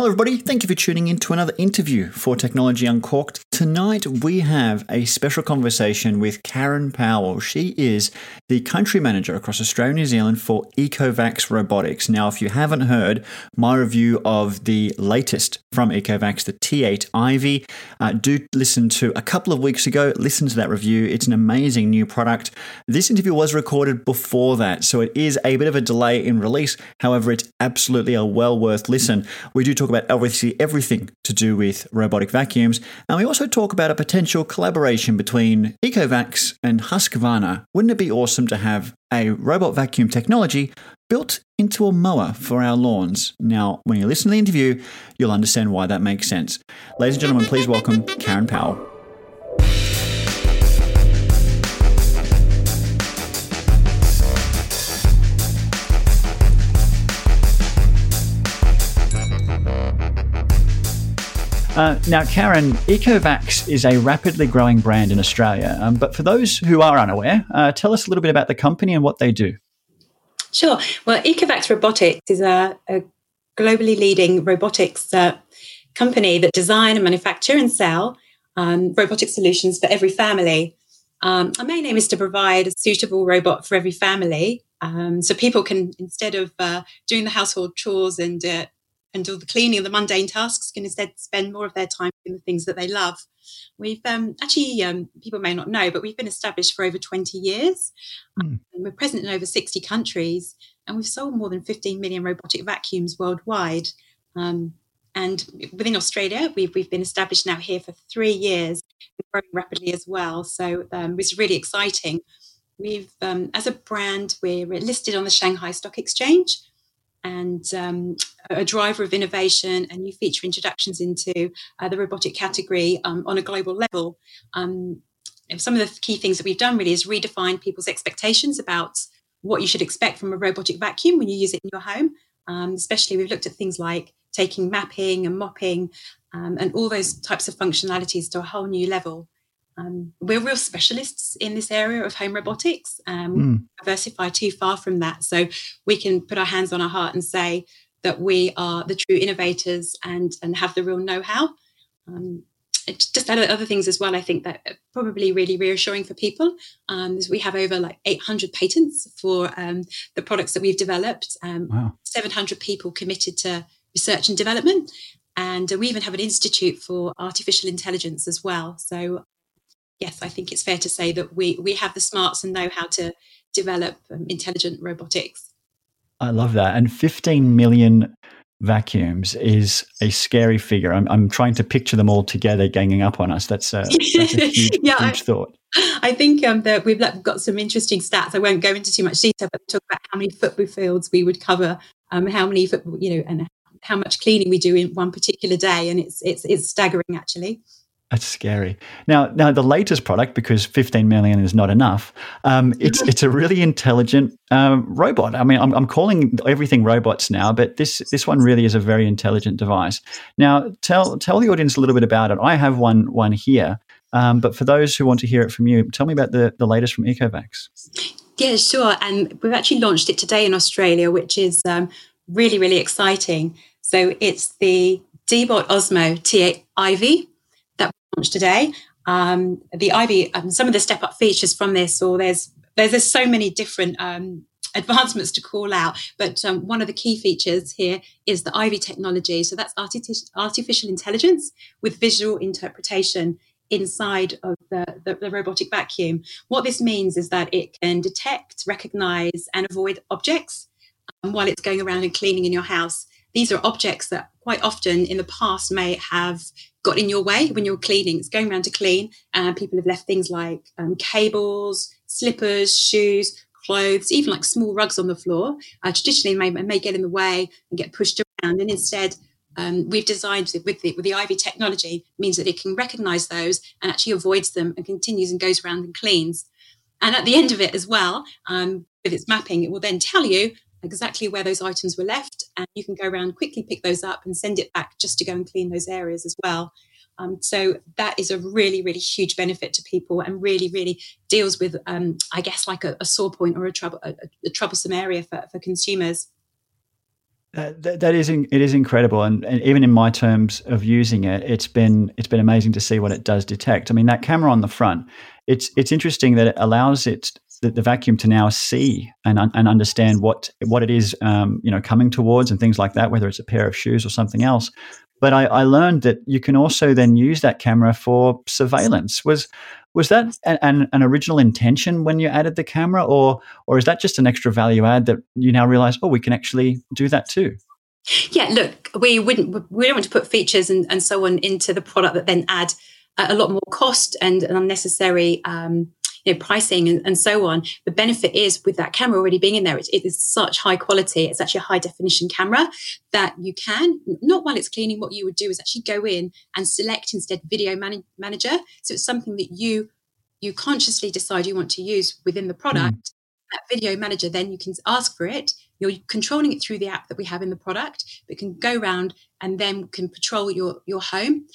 Hello, everybody. Thank you for tuning in to another interview for Technology Uncorked. Tonight, we have a special conversation with Karen Powell. She is the country manager across Australia and New Zealand for Ecovacs Robotics. Now, if you haven't heard my review of the latest from Ecovacs, the T8 AIVI, uh, do listen to a couple of weeks ago. Listen to that review. It's an amazing new product. This interview was recorded before that, so it is a bit of a delay in release. However, it's absolutely a well worth listen. We do talk about obviously everything to do with robotic vacuums, and we also talk about a potential collaboration between Ecovacs and Husqvarna. Wouldn't it be awesome to have a robot vacuum technology built into a mower for our lawns? Now, when you listen to the interview, you'll understand why that makes sense. Ladies and gentlemen, please welcome Karen Powell. Uh, now, Karen, Ecovacs is a rapidly growing brand in Australia. Um, but for those who are unaware, uh, tell us a little bit about the company and what they do. Sure. Well, Ecovacs Robotics is a, a globally leading robotics uh, company that design and manufacture and sell um, robotic solutions for every family. Um, our main aim is to provide a suitable robot for every family. Um, so people can, instead of uh, doing the household chores and uh, and all the cleaning the mundane tasks can instead spend more of their time in the things that they love. We've um, actually, um, people may not know, but we've been established for over 20 years. Mm. we're present in over 60 countries, and we've sold more than 15 million robotic vacuums worldwide. Um, and within Australia, we've, we've been established now here for three years, growing rapidly as well. So um, it's really exciting. We've, um, as a brand, we're listed on the Shanghai Stock Exchange and um, a driver of innovation and new feature introductions into uh, the robotic category um, on a global level. Um, some of the key things that we've done really is redefine people's expectations about what you should expect from a robotic vacuum when you use it in your home. Um, especially, we've looked at things like taking mapping and mopping um, and all those types of functionalities to a whole new level. Um, we're real specialists in this area of home robotics. Um, mm. Diversify too far from that, so we can put our hands on our heart and say that we are the true innovators and and have the real know-how. Um, just other, things as well. I think that probably really reassuring for people um, is we have over like 800 patents for um, the products that we've developed. Um, wow. 700 people committed to research and development, and we even have an institute for artificial intelligence as well. So yes, I think it's fair to say that we we have the smarts and know how to develop um, intelligent robotics. I love that. And 15 million vacuums is a scary figure. I'm, I'm trying to picture them all together ganging up on us. That's a, that's a huge, yeah, huge I, thought. I think um, that we've got some interesting stats. I won't go into too much detail, but talk about how many football fields we would cover, um, how many football, you know, and how much cleaning we do in one particular day, and it's it's it's staggering actually. That's scary. Now, now the latest product, because 15 million is not enough, um, it's it's a really intelligent um, robot. I mean, I'm, I'm calling everything robots now, but this this one really is a very intelligent device. Now, tell tell the audience a little bit about it. I have one one here, um, but for those who want to hear it from you, tell me about the the latest from Ecovacs. Yeah, sure. And we've actually launched it today in Australia, which is um, really really exciting. So it's the Deebot Ozmo T8 AIVI launched today. Um, the AIVI, um, some of the step up features from this, or there's there's, there's so many different um, advancements to call out. But um, one of the key features here is the AIVI technology. So that's artificial, artificial intelligence with visual interpretation inside of the, the, the, robotic vacuum. What this means is that it can detect, recognize, and avoid objects um, while it's going around and cleaning in your house. These are objects that quite often in the past may have got in your way when you're cleaning. It's going around to clean, and people have left things like um, cables, slippers, shoes, clothes, even like small rugs on the floor. Uh, traditionally, may, may get in the way and get pushed around, and instead. Um, we've designed with the, with the AIVI technology means that it can recognize those and actually avoids them and continues and goes around and cleans. And at the end of it as well, um, with its mapping, it will then tell you exactly where those items were left, and you can go around quickly pick those up and send it back just to go and clean those areas as well. Um, so that is a really, really huge benefit to people, and really, really deals with, um, I guess, like a, a, sore point or a trouble, a, a troublesome area for, for consumers. that, that is it is incredible, and, and, even in my terms of using it, it's been it's been amazing to see what it does detect. I mean, that camera on the front, it's it's interesting that it allows it the, the vacuum to now see and and understand what what it is um, you know coming towards and things like that, whether it's a pair of shoes or something else. But I, I learned that you can also then use that camera for surveillance. Was was that an, an, original intention when you added the camera, or or is that just an extra value add that you now realize, oh, we can actually do that too? Yeah, look, we wouldn't we don't want to put features and, and so on into the product that then add a lot more cost and an unnecessary um, you know, pricing and, and, so on. The benefit is with that camera already being in there, it, it is such high quality. It's actually a high definition camera that you can, not while it's cleaning, what you would do is actually go in and select instead video man- manager. So it's something that you, you consciously decide you want to use within the product. Mm. That video manager, then you can ask for it. You're controlling it through the app that we have in the product, but can go around and then can patrol your, your home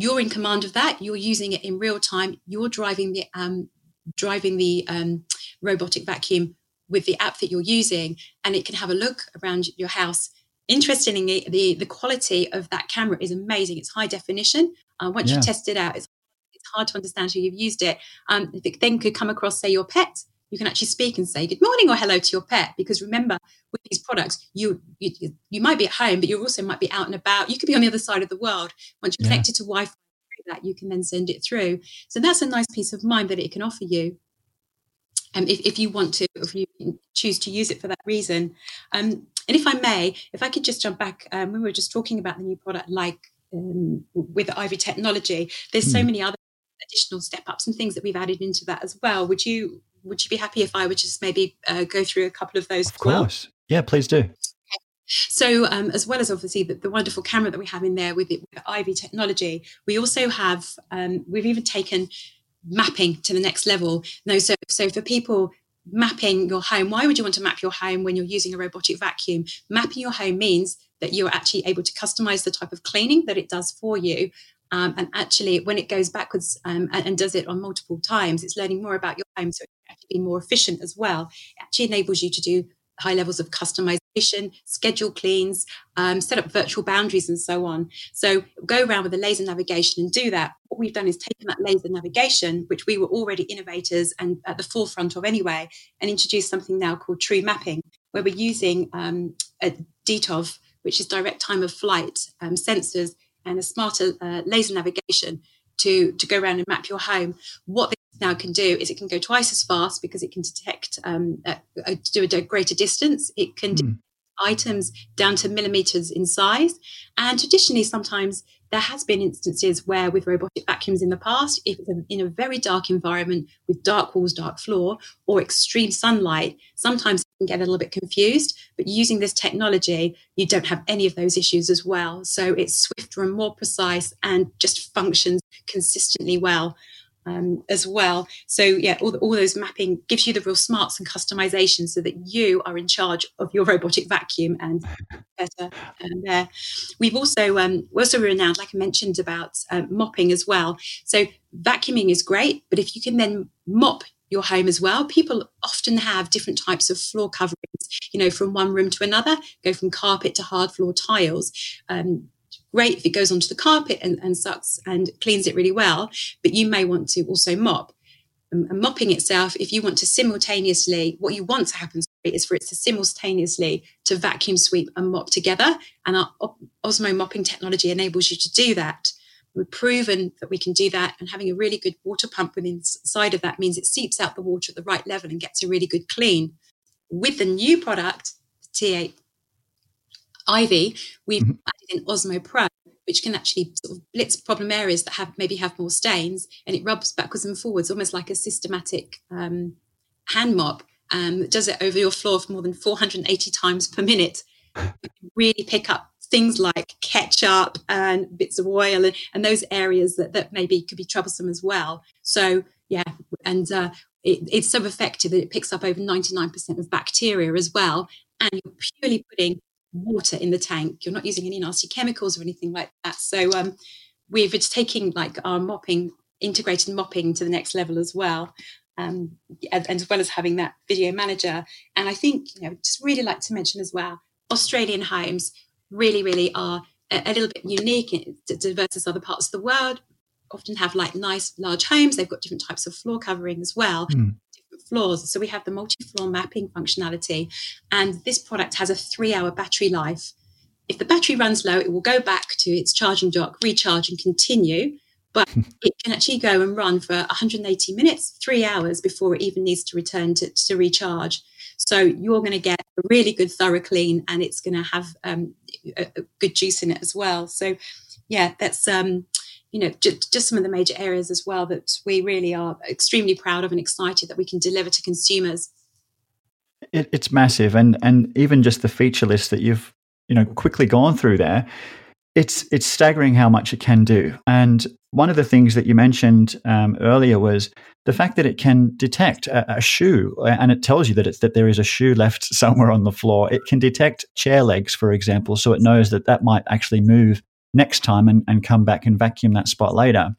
you're in command of that you're using it in real time you're driving the um, driving the um, robotic vacuum with the app that you're using, and it can have a look around your house. Interestingly, the, the quality of that camera is amazing. It's high definition. Uh, once yeah. you test it out, it's, it's hard to understand until you've used it. Um, if it then could come across, say, your pet, you can actually speak and say good morning or hello to your pet. Because remember, with these products, you you, you might be at home, but you also might be out and about. You could be on the other side of the world. Once you're yeah. connected to Wi-Fi, that, you can then send it through. So that's a nice piece of mind that it can offer you. Um, if, if you want to, if you choose to use it for that reason. Um, and if I may, if I could just jump back, um, we were just talking about the new product, like um, with AIVI technology, there's mm. so hmm. many other additional step ups and things that we've added into that as well. Would you would you be happy if I would just maybe uh, go through a couple of those? Of course, well? yeah, please do. So, um, as well as obviously the, the, wonderful camera that we have in there with, it, with the AIVI technology, we also have um, we've even taken mapping to the next level. No, so so for people mapping your home, why would you want to map your home when you're using a robotic vacuum? Mapping your home means that you're actually able to customize the type of cleaning that it does for you. Um, and actually, when it goes backwards um, and, and, does it on multiple times, it's learning more about your home, so it can actually be more efficient as well. It actually enables you to do high levels of customization, schedule cleans, um, set up virtual boundaries, and so on. So go around with the laser navigation and do that. What we've done is taken that laser navigation, which we were already innovators and at the forefront of anyway, and introduced something now called true mapping, where we're using um, a DTOF, which is direct time of flight um, sensors and a smarter uh, laser navigation to, to go around and map your home. What now can do is it can go twice as fast because it can detect um, do a greater distance. It can mm. items down to millimeters in size. And traditionally, sometimes there has been instances where with robotic vacuums in the past, if it's in a very dark environment with dark walls, dark floor, or extreme sunlight, sometimes it can get a little bit confused. But using this technology, you don't have any of those issues as well. So it's swifter and more precise and just functions consistently well um, as well. So yeah, all, all those mapping gives you the real smarts and customization so that you are in charge of your robotic vacuum and better um, there. We've also um, we're also renowned, like I mentioned, about um, mopping as well. So vacuuming is great, but if you can then mop your home as well. People often have different types of floor coverings, you know, from one room to another, go from carpet to hard floor tiles. Um, great if it goes onto the carpet and, and sucks and cleans it really well, but you may want to also mop. Um, and mopping itself, if you want to simultaneously, what you want to happen is for it to simultaneously to vacuum sweep and mop together. And our Ozmo mopping technology enables you to do that. We've proven that we can do that, and having a really good water pump within inside of that means it seeps out the water at the right level and gets a really good clean. With the new product, the T8 AIVI, we've mm-hmm. added in Ozmo Pro, which can actually sort of blitz problem areas that have maybe have more stains, and it rubs backwards and forwards, almost like a systematic um, hand mop. Um, does it over your floor for more than 480 times per minute. really pick up things like ketchup and bits of oil and, and those areas that, that maybe could be troublesome as well. So yeah, and uh, it, it's so effective that it picks up over 99% of bacteria as well. And you're purely putting water in the tank. You're not using any nasty chemicals or anything like that. So um, we're just taking like our mopping, integrated mopping to the next level as well. Um, and as well as having that video manager. And I think, you know, just really like to mention as well, Australian homes really, really are a, a little bit unique versus other parts of the world. Often have like nice large homes. They've got different types of floor covering as well. Mm. Floors. So we have the multi-floor mapping functionality, and this product has a three-hour battery life. If the battery runs low, it will go back to its charging dock, recharge, and continue but it can actually go and run for 180 minutes, three hours before it even needs to return to, to recharge. So you're going to get a really good thorough clean, and it's going to have um, a, a, good juice in it as well. So yeah, that's um, you know just, just some of the major areas as well that we really are extremely proud of and excited that we can deliver to consumers. It, it's massive, and and even just the feature list that you've you know quickly gone through there it's it's staggering how much it can do. And one of the things that you mentioned um, earlier was the fact that it can detect a, a, shoe, and it tells you that it's that there is a shoe left somewhere on the floor. It can detect chair legs, for example, so it knows that that might actually move next time and, and come back and vacuum that spot later.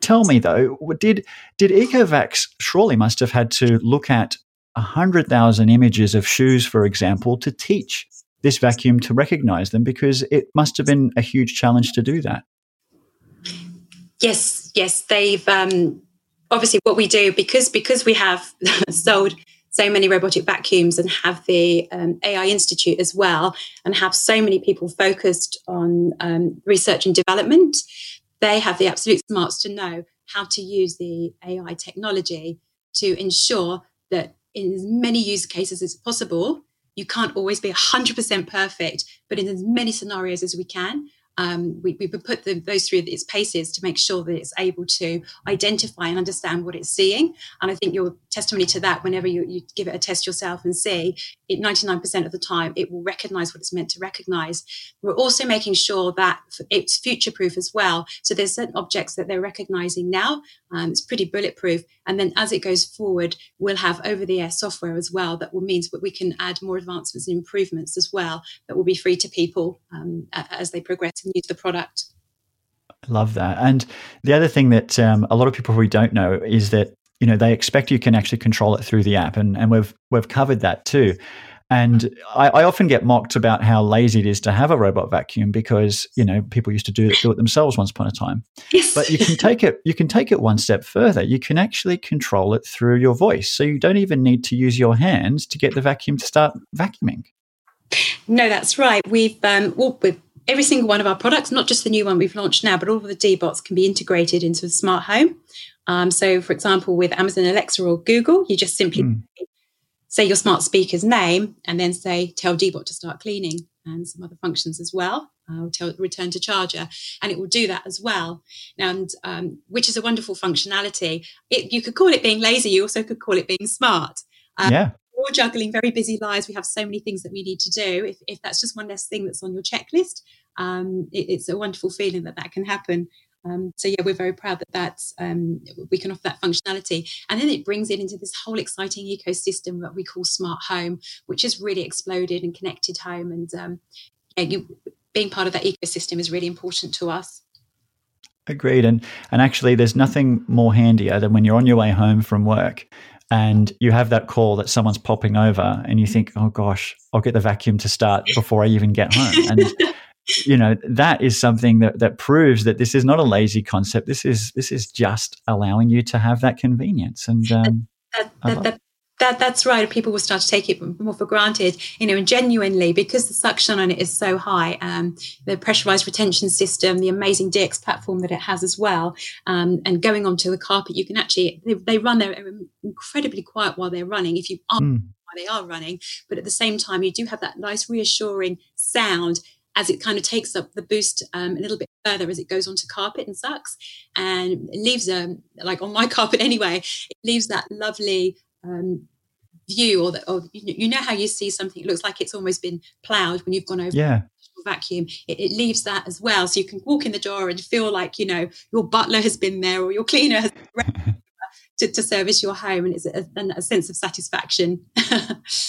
Tell me though, did did Ecovacs surely must have had to look at hundred thousand images of shoes, for example, to teach this vacuum to recognize them because it must have been a huge challenge to do that. Yes, yes, they've um, obviously what we do because because we have sold so many robotic vacuums and have the um, AI Institute as well, and have so many people focused on um, research and development. They have the absolute smarts to know how to use the AI technology to ensure that in as many use cases as possible, you can't always be 100% perfect, but in as many scenarios as we can, um, we, we put the, those through its paces to make sure that it's able to identify and understand what it's seeing. And I think your testimony to that, whenever you, you give it a test yourself and see, it 99% of the time, it will recognize what it's meant to recognize. We're also making sure that it's future proof as well. So there's certain objects that they're recognizing now. Um, it's pretty bulletproof. And then as it goes forward, we'll have over the air software as well that will means that we can add more advancements and improvements as well that will be free to people um, as they progress and use the product. I love that. And the other thing that um, a lot of people probably don't know is that you know they expect you can actually control it through the app, and and we've we've covered that too. And I, I, often get mocked about how lazy it is to have a robot vacuum because you know people used to do it, do it themselves once upon a time. Yes. But you can take it you can take it one step further. You can actually control it through your voice, so you don't even need to use your hands to get the vacuum to start vacuuming. No, that's right. We've um, well, with every single one of our products, not just the new one we've launched now, but all of the Deebots can be integrated into a smart home. Um, so, for example, with Amazon Alexa or Google, you just simply mm. say your smart speaker's name and then say, tell Deebot to start cleaning and some other functions as well. Uh, tell return to charger, and it will do that as well. And um, which is a wonderful functionality. It, you could call it being lazy. You also could call it being smart. Um, yeah we're juggling very busy lives. We have so many things that we need to do. If, if that's just one less thing that's on your checklist, um, it, it's a wonderful feeling that that can happen. Um, so yeah, we're very proud that that's um, we can offer that functionality, and then it brings it into this whole exciting ecosystem that we call smart home, which has really exploded and connected home. And um, yeah, you, being part of that ecosystem is really important to us. Agreed, and and actually, there's nothing more handier than when you're on your way home from work and you have that call that someone's popping over and you think oh gosh i'll get the vacuum to start before i even get home. And you know that is something that, that proves that this is not a lazy concept. This is this is just allowing you to have that convenience. And um, that, that, that, that that's right. People will start to take it more for granted, you know, and genuinely because the suction on it is so high. Um, the pressurized retention system, the amazing DX platform that it has as well, um, and going onto the carpet, you can actually they, they run there incredibly quiet while they're running. If you are mm. while they are running, but at the same time, you do have that nice reassuring sound as it kind of takes up the boost um, a little bit further as it goes onto carpet and sucks and leaves a um, like on my carpet anyway it leaves that lovely um, view or, the, or you know how you see something it looks like it's almost been plowed when you've gone over yeah. vacuum. It, it, leaves that as well. So you can walk in the door and feel like you know your butler has been there or your cleaner has to, to, service your home and it's a, a sense of satisfaction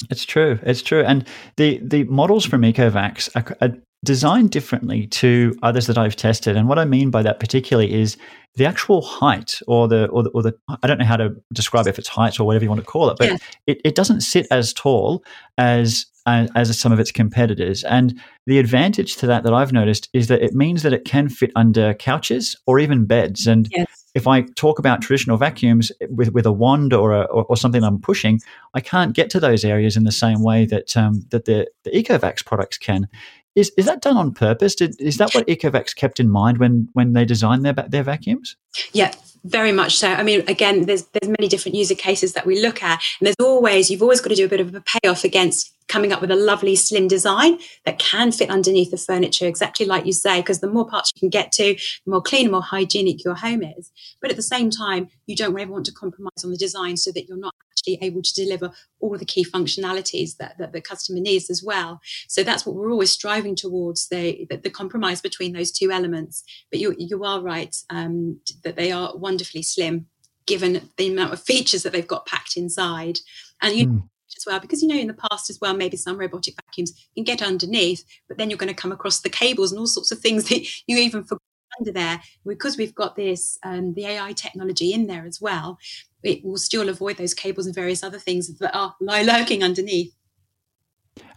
it's true it's true and the the models from ecovacs are, are designed differently to others that I've tested. And what I mean by that particularly is the actual height or the, or the, or the I don't know how to describe it, if it's height or whatever you want to call it, but yeah. it, it doesn't sit as tall as as, as, some of its competitors. And the advantage to that that I've noticed is that it means that it can fit under couches or even beds. And yes. If I talk about traditional vacuums with, with a wand or, a, or, or, something I'm pushing, I can't get to those areas in the same way that um, that the, the Ecovacs products can. Is, is that done on purpose? Did, is that what Ecovacs kept in mind when when they designed their their vacuums? Yeah, very much so. I mean, again, there's there's many different user cases that we look at, and there's always you've always got to do a bit of a payoff against coming up with a lovely slim design that can fit underneath the furniture, exactly like you say, because the more parts you can get to, the more clean more hygienic your home is. But at the same time, you don't ever want to compromise on the design so that you're not actually able to deliver all the key functionalities that, that the customer needs as well. So that's what we're always striving towards the, the, the compromise between those two elements. But you, you are right um, that they are wonderfully slim given the amount of features that they've got packed inside. And you mm as well because you know in the past as well maybe some robotic vacuums can get underneath but then you're going to come across the cables and all sorts of things that you even forgot under there because we've got this um, the ai technology in there as well it will still avoid those cables and various other things that are lie lurking underneath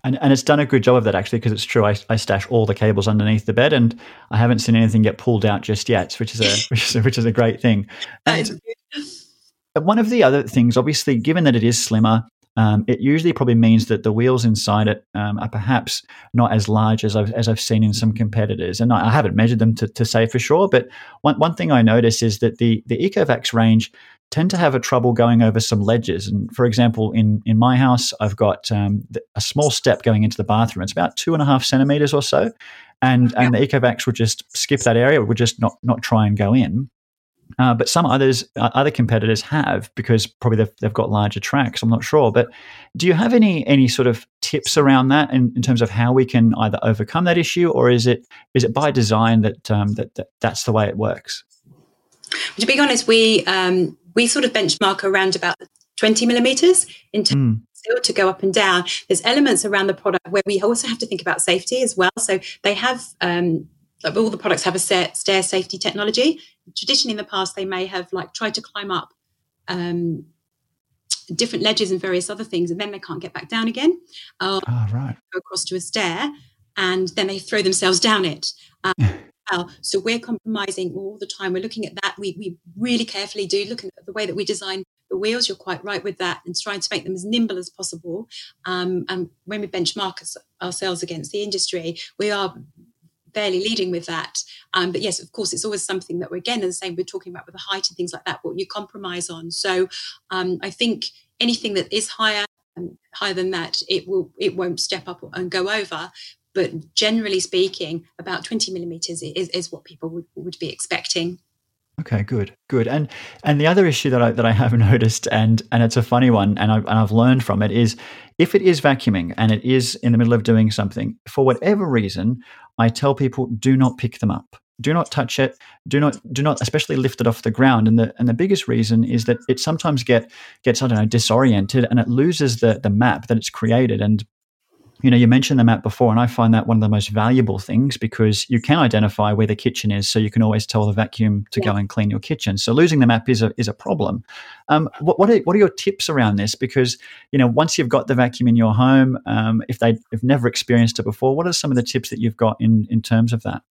and, and it's done a good job of that actually because it's true. I, I stash all the cables underneath the bed, and I haven't seen anything get pulled out just yet, which is a which is a, which is a great thing. And one of the other things, obviously, given that it is slimmer, um, it usually probably means that the wheels inside it um, are perhaps not as large as I've, as I've seen in some competitors. And I, I haven't measured them to, to say for sure, but one, one thing I notice is that the, the Ecovacs range tend to have a trouble going over some ledges. And for example, in, in my house, I've got um, a small step going into the bathroom. It's about two and a half centimeters or so. And, and the Ecovacs would just skip that area, it would just not, not try and go in. Uh, but some others, uh, other competitors have because probably they've, they've got larger tracks. I'm not sure, but do you have any any sort of tips around that in, in terms of how we can either overcome that issue, or is it is it by design that um, that, that that's the way it works? To be honest, we um, we sort of benchmark around about 20 millimeters in terms mm. to go up and down. There's elements around the product where we also have to think about safety as well. So they have um, all the products have a stair safety technology. Traditionally, in the past, they may have like tried to climb up um, different ledges and various other things, and then they can't get back down again. Uh, oh, right. Go across to a stair, and then they throw themselves down it. Um. So we're compromising all the time. We're looking at that. We, we really carefully do look at the way that we design the wheels. You're quite right with that, and trying to make them as nimble as possible. Um, and when we benchmark ourselves against the industry, we are fairly leading with that. Um, but yes, of course, it's always something that we're again, the same, we're talking about with the height and things like that, what you compromise on. So um, I think anything that is higher um, higher than that, it will it won't step up and go over. But generally speaking, about 20 millimeters is, is what people would, would be expecting. Okay, good, good. And and the other issue that I that I have noticed, and and it's a funny one, and I and I've learned from it is if it is vacuuming and it is in the middle of doing something for whatever reason, I tell people do not pick them up. Do not touch it. Do not do not especially lift it off the ground. And the and the biggest reason is that it sometimes get gets I don't know disoriented and it loses the the map that it's created. And you know, you mentioned the map before, and I find that one of the most valuable things because you can identify where the kitchen is, so you can always tell the vacuum to yeah. go and clean your kitchen. So losing the map is a is a problem. Um, what what are, what are your tips around this? Because you know, once you've got the vacuum in your home, um, if they have never experienced it before, what are some of the tips that you've got in in terms of that?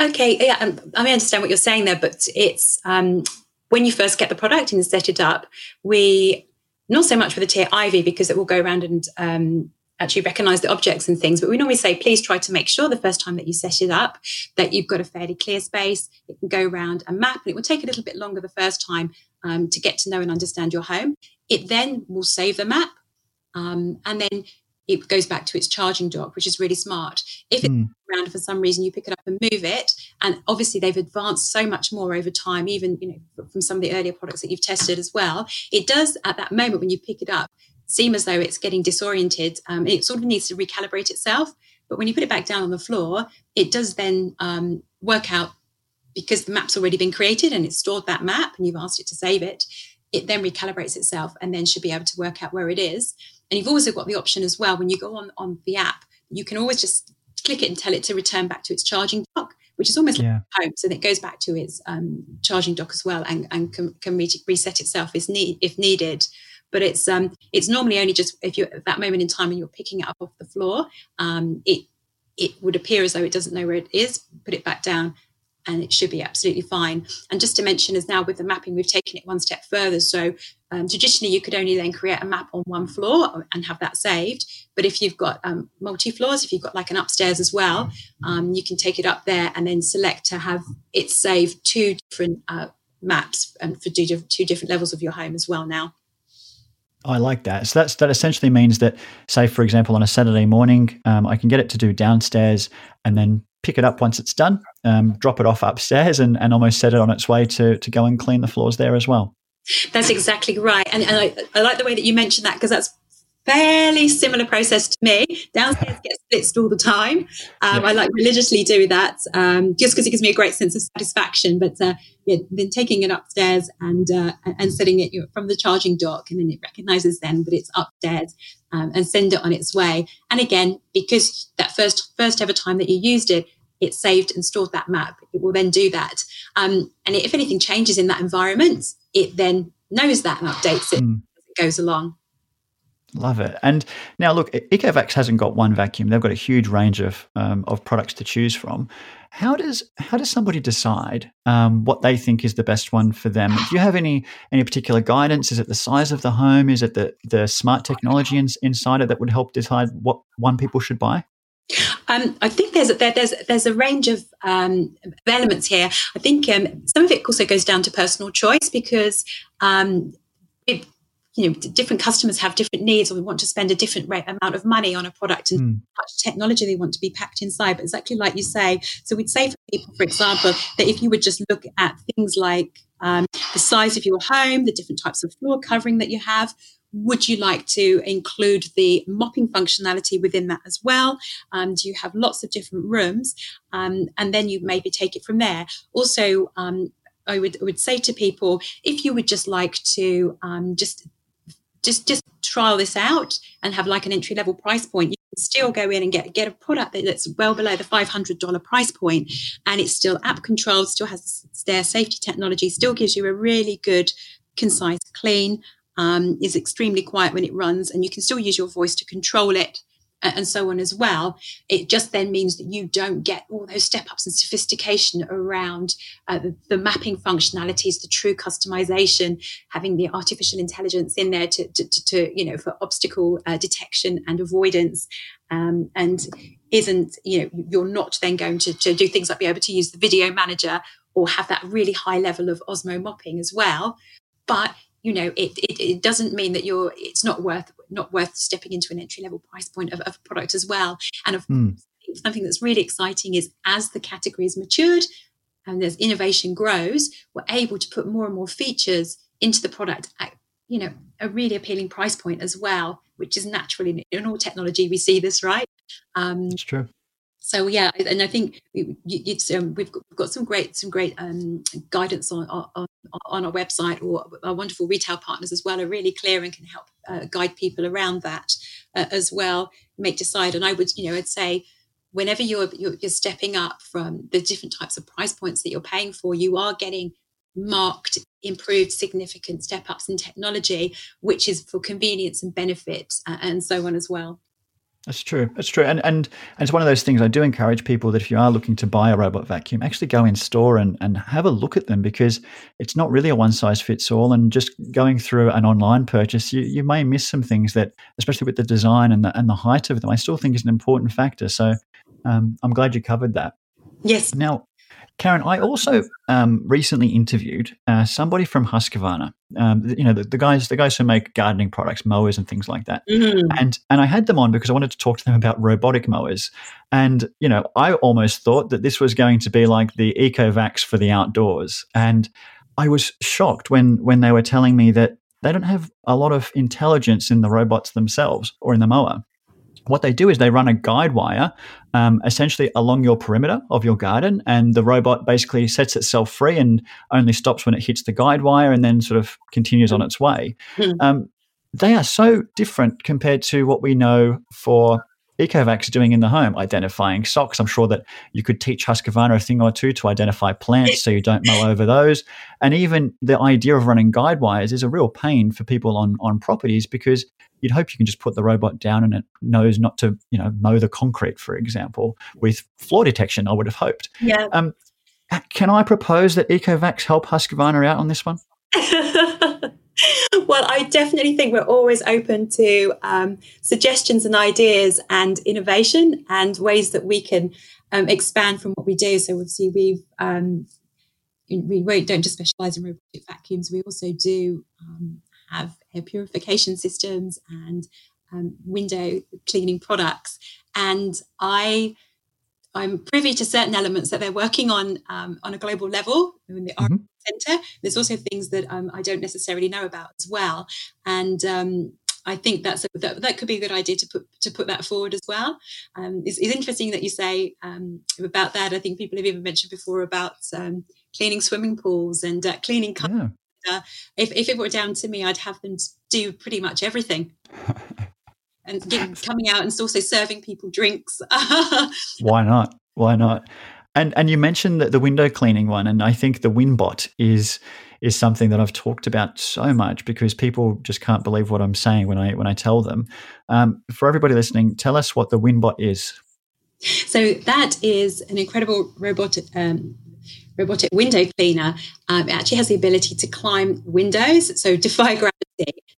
Okay, yeah, um, I understand what you're saying there, but it's um, when you first get the product and set it up, we not so much with the tier Ivy because it will go around and um, actually recognize the objects and things. But we normally say, please try to make sure the first time that you set it up that you've got a fairly clear space. It can go around a map, and it will take a little bit longer the first time um, to get to know and understand your home. It then will save the map, um, and then it goes back to its charging dock, which is really smart. If it's mm. around for some reason, you pick it up and move it, and obviously they've advanced so much more over time, even you know from some of the earlier products that you've tested as well. It does at that moment when you pick it up seem as though it's getting disoriented. Um, it sort of needs to recalibrate itself. But when you put it back down on the floor, it does then um, work out because the map's already been created and it's stored that map and you've asked it to save it. It then recalibrates itself and then should be able to work out where it is. And you've also got the option as well when you go on on the app, you can always just click it and tell it to return back to its charging dock, which is almost yeah. like home. So that it goes back to its um, charging dock as well and, and can, can re- reset itself if, need, if needed. But it's um, it's normally only just if you're at that moment in time and you're picking it up off the floor, um, it it would appear as though it doesn't know where it is. Put it back down, and it should be absolutely fine. And just to mention, as now with the mapping, we've taken it one step further. So um, traditionally, you could only then create a map on one floor and have that saved. But if you've got um, multi floors, if you've got like an upstairs as well, um, you can take it up there and then select to have it save two different uh, maps and for two different levels of your home as well now. I like that. So that's that essentially means that, say, for example, on a Saturday morning, um, I can get it to do downstairs and then pick it up once it's done, um, drop it off upstairs, and, and almost set it on its way to to go and clean the floors there as well. That's exactly right, and, and I, I like the way that you mentioned that because that's fairly similar process to me. Downstairs gets blitzed all the time. Um, I like religiously do that um, just because it gives me a great sense of satisfaction. But uh, yeah, then taking it upstairs and uh, and setting it you know, from the charging dock, and then it recognizes then that it's upstairs um, and send it on its way. And again, because that first first ever time that you used it, it saved and stored that map. It will then do that. Um, and if anything changes in that environment, it then knows that and updates it mm. as it goes along. Love it. And now, look, Ecovacs hasn't got one vacuum; they've got a huge range of um, of products to choose from. How does how does somebody decide um, what they think is the best one for them? Do you have any any particular guidance? Is it the size of the home? Is it the the smart technology in, inside it that would help decide what one people should buy? Um, I think there's there, there's there's a range of um, elements here. I think um, some of it also goes down to personal choice because um, it, you know different customers have different needs or we want to spend a different rate, amount of money on a product and mm. much technology they want to be packed inside but exactly like you say so we'd say for people for example that if you would just look at things like um, the size of your home the different types of floor covering that you have would you like to include the mopping functionality within that as well? Um, do you have lots of different rooms? Um, and then you maybe take it from there. Also, um, I would, would say to people, if you would just like to um, just just just trial this out and have like an entry level price point you can still go in and get get a product that's well below the $500 price point and it's still app controlled still has stair safety technology still gives you a really good concise clean um, is extremely quiet when it runs and you can still use your voice to control it and so on as well. It just then means that you don't get all those step ups and sophistication around uh, the, the, mapping functionalities, the true customization, having the artificial intelligence in there to, to, to, to you know, for obstacle uh, detection and avoidance. Um, and isn't, you know, you're not then going to, to do things like be able to use the video manager or have that really high level of Ozmo mopping as well. But you know it, it, it, doesn't mean that you're it's not worth not worth stepping into an entry level price point of, of a product as well. And of mm. something that's really exciting is as the category is matured and as innovation grows we're able to put more and more features into the product at you know a really appealing price point as well which is naturally in all technology we see this right? Um, it's true so yeah, and I think it's um, we've got some great some great um, guidance on, on on our website, or our wonderful retail partners as well are really clear and can help uh, guide people around that uh, as well. Make decide, and I would you know I'd say whenever you're, you're you're stepping up from the different types of price points that you're paying for, you are getting marked improved significant step ups in technology which is for convenience and benefit uh, and so on as well that's true. That's true. And, and and it's one of those things I do encourage people that if you are looking to buy a robot vacuum, actually go in store and, and have a look at them because it's not really a one size fits all. And just going through an online purchase, you, you may miss some things that, especially with the design and the and the height of them, I still think is an important factor. So um, I'm glad you covered that. Yes. Now, Karen, I also um, recently interviewed uh, somebody from Husqvarna. Um, you know, the, the, guys, the guys who make gardening products, mowers, and things like that. Mm-hmm. And and I had them on because I wanted to talk to them about robotic mowers. And you know, I almost thought that this was going to be like the Ecovacs for the outdoors. And I was shocked when when they were telling me that they don't have a lot of intelligence in the robots themselves or in the mower what they do is they run a guide wire um, essentially along your perimeter of your garden, and the robot basically sets itself free and only stops when it hits the guide wire and then sort of continues on its way. Mm. Um, they are so different compared to what we know for Ecovacs doing in the home, identifying socks. I'm sure that you could teach Husqvarna a thing or two to identify plants so you don't mow over those. And even the idea of running guide wires is a real pain for people on, on properties because you'd hope you can just put the robot down and it knows not to, you know, mow the concrete, for example, with floor detection, I would have hoped. Yeah. Um, can I propose that Ecovacs help Husqvarna out on this one? well, I definitely think we're always open to um, suggestions and ideas and innovation and ways that we can um, expand from what we do. So obviously we've um, we don't just specialize in robotic vacuums. We also do um, have air purification systems and um, window cleaning products. And I I'm privy to certain elements that they're working on um, on a global level in the mm-hmm. Centre. There's also things that um, I don't necessarily know about as well, and um, I think that's a, that, that could be a good idea to put to put that forward as well. Um, it's, it's, interesting that you say um, about that. I think people have even mentioned before about um, cleaning swimming pools and uh, cleaning. Yeah. Uh, if, if it were down to me, I'd have them do pretty much everything. and coming out and also serving people drinks. Why not? Why not? And and you mentioned that the window cleaning one, and I think the WinBot is is something that I've talked about so much because people just can't believe what I'm saying when I when I tell them. Um, for everybody listening, tell us what the WinBot is. So that is an incredible robotic um, robotic window cleaner. Um, it actually has the ability to climb windows, so defy gravity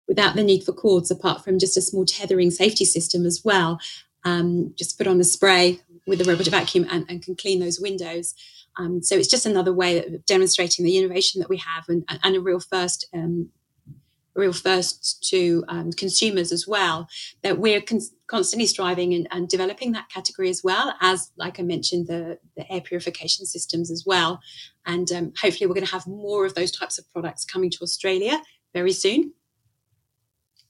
without the need for cords, apart from just a small tethering safety system as well. Um, just put on a spray with a robotic vacuum and, and can clean those windows. Um, so it's just another way of demonstrating the innovation that we have and, and a real first, um, real first to um, consumers as well. That we're con- constantly striving and, and, developing that category as well as, like I mentioned, the, the air purification systems as well. And um, hopefully, we're going to have more of those types of products coming to Australia very soon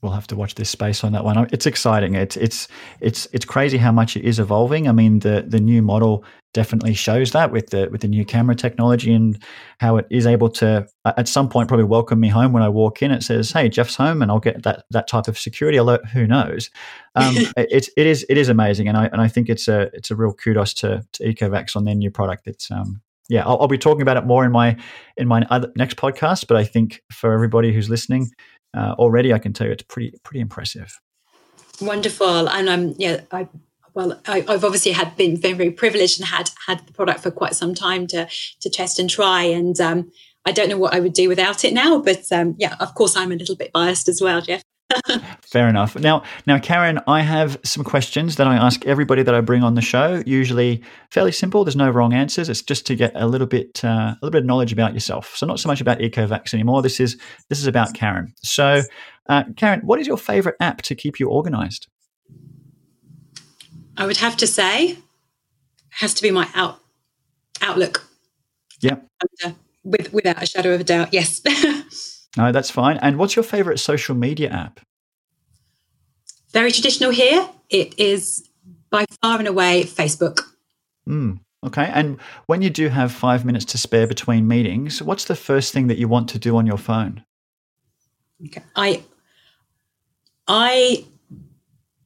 we'll have to watch this space on that one. It's exciting. It's it's it's it's crazy how much it is evolving. I mean, the the new model definitely shows that with the with the new camera technology and how it is able to at some point probably welcome me home when I walk in. It says, "Hey, Jeff's home," and I'll get that that type of security alert. Who knows? Um, it, it is it is amazing, and I and I think it's a it's a real kudos to to Ecovacs on their new product. It's um yeah, I'll, I'll, be talking about it more in my in my other, next podcast. But I think for everybody who's listening, uh, already I can tell you it's pretty pretty impressive. Wonderful, and I'm um, yeah I well I, have obviously had been very, very privileged and had had the product for quite some time to to test and try and. Um, I don't know what I would do without it now, but um, yeah, of course, I'm a little bit biased as well, Jeff. Fair enough. Now, now, Karen, I have some questions that I ask everybody that I bring on the show. Usually, fairly simple. There's no wrong answers. It's just to get a little bit, uh, a little bit of knowledge about yourself. So, not so much about Ecovacs anymore. This is this is about Karen. So, uh, Karen, what is your favorite app to keep you organized? I would have to say, has to be my out Outlook. Yeah. With without a shadow of a doubt, yes. No, that's fine. And what's your favorite social media app? Very traditional here. It is by far and away Facebook. Mm, okay. And when you do have five minutes to spare between meetings, what's the first thing that you want to do on your phone? Okay. I, I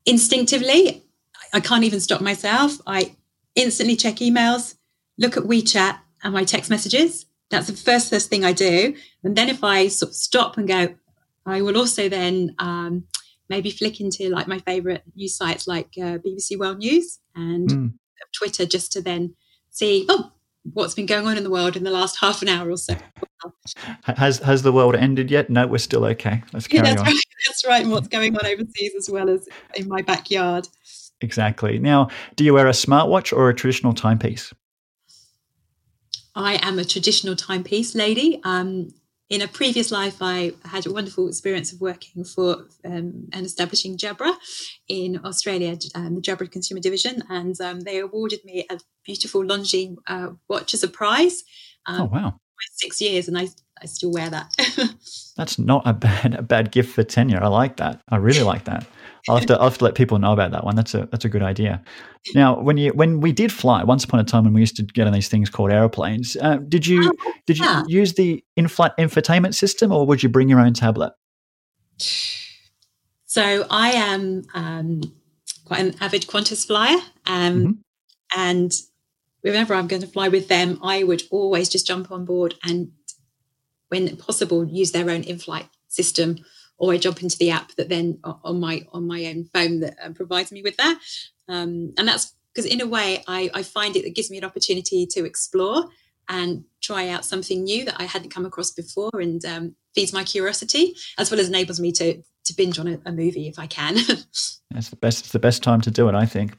instinctively, I can't even stop myself. I instantly check emails, look at WeChat and my text messages. That's the first first thing I do. And then if I sort of stop and go, I will also then um, maybe flick into like my favorite news sites like uh, BBC World News and mm. Twitter just to then see, oh, what's been going on in the world in the last half an hour or so. Has has the world ended yet? No, we're still okay. Let's carry yeah, that's on. Right. That's right. And what's going on overseas as well as in my backyard. Exactly. Now, do you wear a smartwatch or a traditional timepiece? I am a traditional timepiece lady. Um, in a previous life, I had a wonderful experience of working for um, and establishing Jabra in Australia, um, the Jabra Consumer Division, and um, they awarded me a beautiful Longines uh, watch as a prize. Um, oh wow! Six years, and I I still wear that. That's not a bad a bad gift for tenure. I like that. I really like that. I'll have to I'll have to let people know about that one. That's a that's a good idea. Now, when you when we did fly once upon a time when we used to get on these things called aeroplanes, uh, did you oh, did you yeah. use the in-flight infotainment system or would you bring your own tablet? So I am um, quite an avid Qantas flyer. Um, mm-hmm. And whenever I'm going to fly with them, I would always just jump on board and, when possible, use their own in-flight system, or I jump into the app that then on my on my own phone that um, provides me with that. Um, and that's because in a way, I, I find it, it gives me an opportunity to explore and try out something new that I hadn't come across before, and um, feeds my curiosity as well as enables me to to binge on a, a movie if I can. That's the best. It's the best time to do it, I think.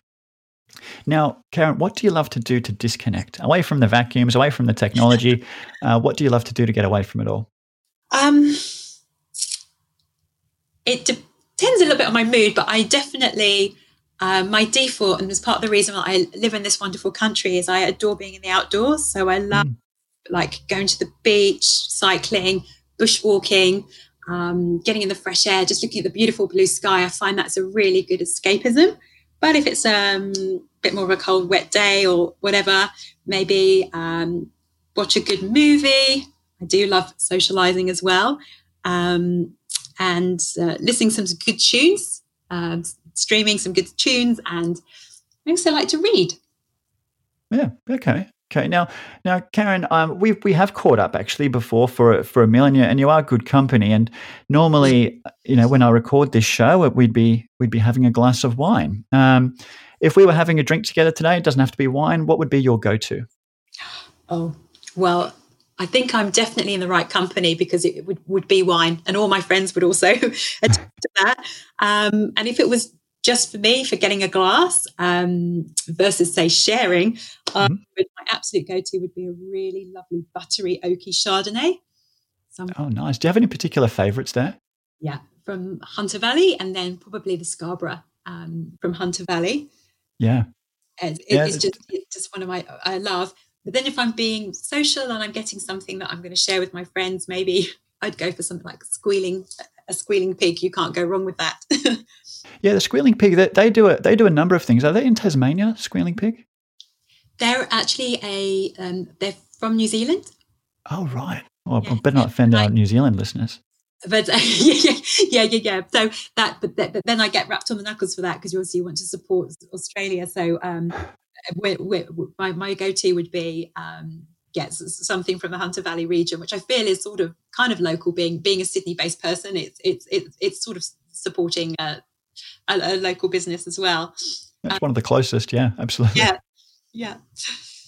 Now, Karen, what do you love to do to disconnect away from the vacuums, away from the technology? uh, what do you love to do to get away from it all? Um, it depends a little bit on my mood, but I definitely uh, my default, and as part of the reason why I live in this wonderful country, is I adore being in the outdoors. So I love mm. like going to the beach, cycling, bushwalking um, getting in the fresh air, just looking at the beautiful blue sky, I find that's a really good escapism. But if it's um, a bit more of a cold, wet day or whatever, maybe um, watch a good movie. I do love socializing as well. Um, and uh, listening to some good tunes, uh, streaming some good tunes, and I also like to read. Yeah, okay. Okay, now, now, Karen, um, we we have caught up actually before for for a million, and you are good company. And normally, you know, when I record this show, we'd be we'd be having a glass of wine. Um, if we were having a drink together today, it doesn't have to be wine. What would be your go to? Oh well, I think I'm definitely in the right company because it would, would be wine, and all my friends would also attest to that. Um, and if it was just for me for getting a glass um, versus say sharing, um, mm-hmm. my absolute go-to would be a really lovely buttery oaky Chardonnay. Oh, nice. Do you have any particular favourites there? Yeah, from Hunter Valley, and then probably the Scarborough um, from Hunter Valley. Yeah, it, yeah. it's just it's just one of my I love. But then if I'm being social and I'm getting something that I'm going to share with my friends, maybe I'd go for something like squealing a squealing pig. You can't go wrong with that. Yeah, the squealing pig. They, they do a they do a number of things. Are they in Tasmania? Squealing pig. They're actually a um, they're from New Zealand. Oh right. Well, yeah. I better not offend our New Zealand listeners. But uh, yeah, yeah, yeah, yeah. So that, but, but then I get wrapped on the knuckles for that because you obviously want to support Australia. So um, my my go to would be um, get something from the Hunter Valley region, which I feel is sort of kind of local. Being being a Sydney based person, it's it's it's, it's sort of supporting uh, a, a local business as well. That's um, one of the closest. Yeah, absolutely. Yeah. Yeah.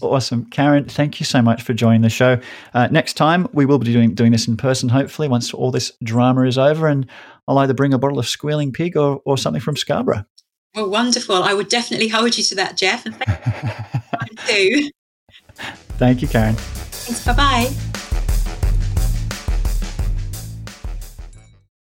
Awesome. Karen, thank you so much for joining the show. Uh, next time, we will be doing, doing this in person, hopefully, once all this drama is over. And I'll either bring a bottle of Squealing Pig or, or something from Scarborough. Well, wonderful. I would definitely hold you to that, Jeff. And thank you. thank you, Karen. Thanks. Bye bye.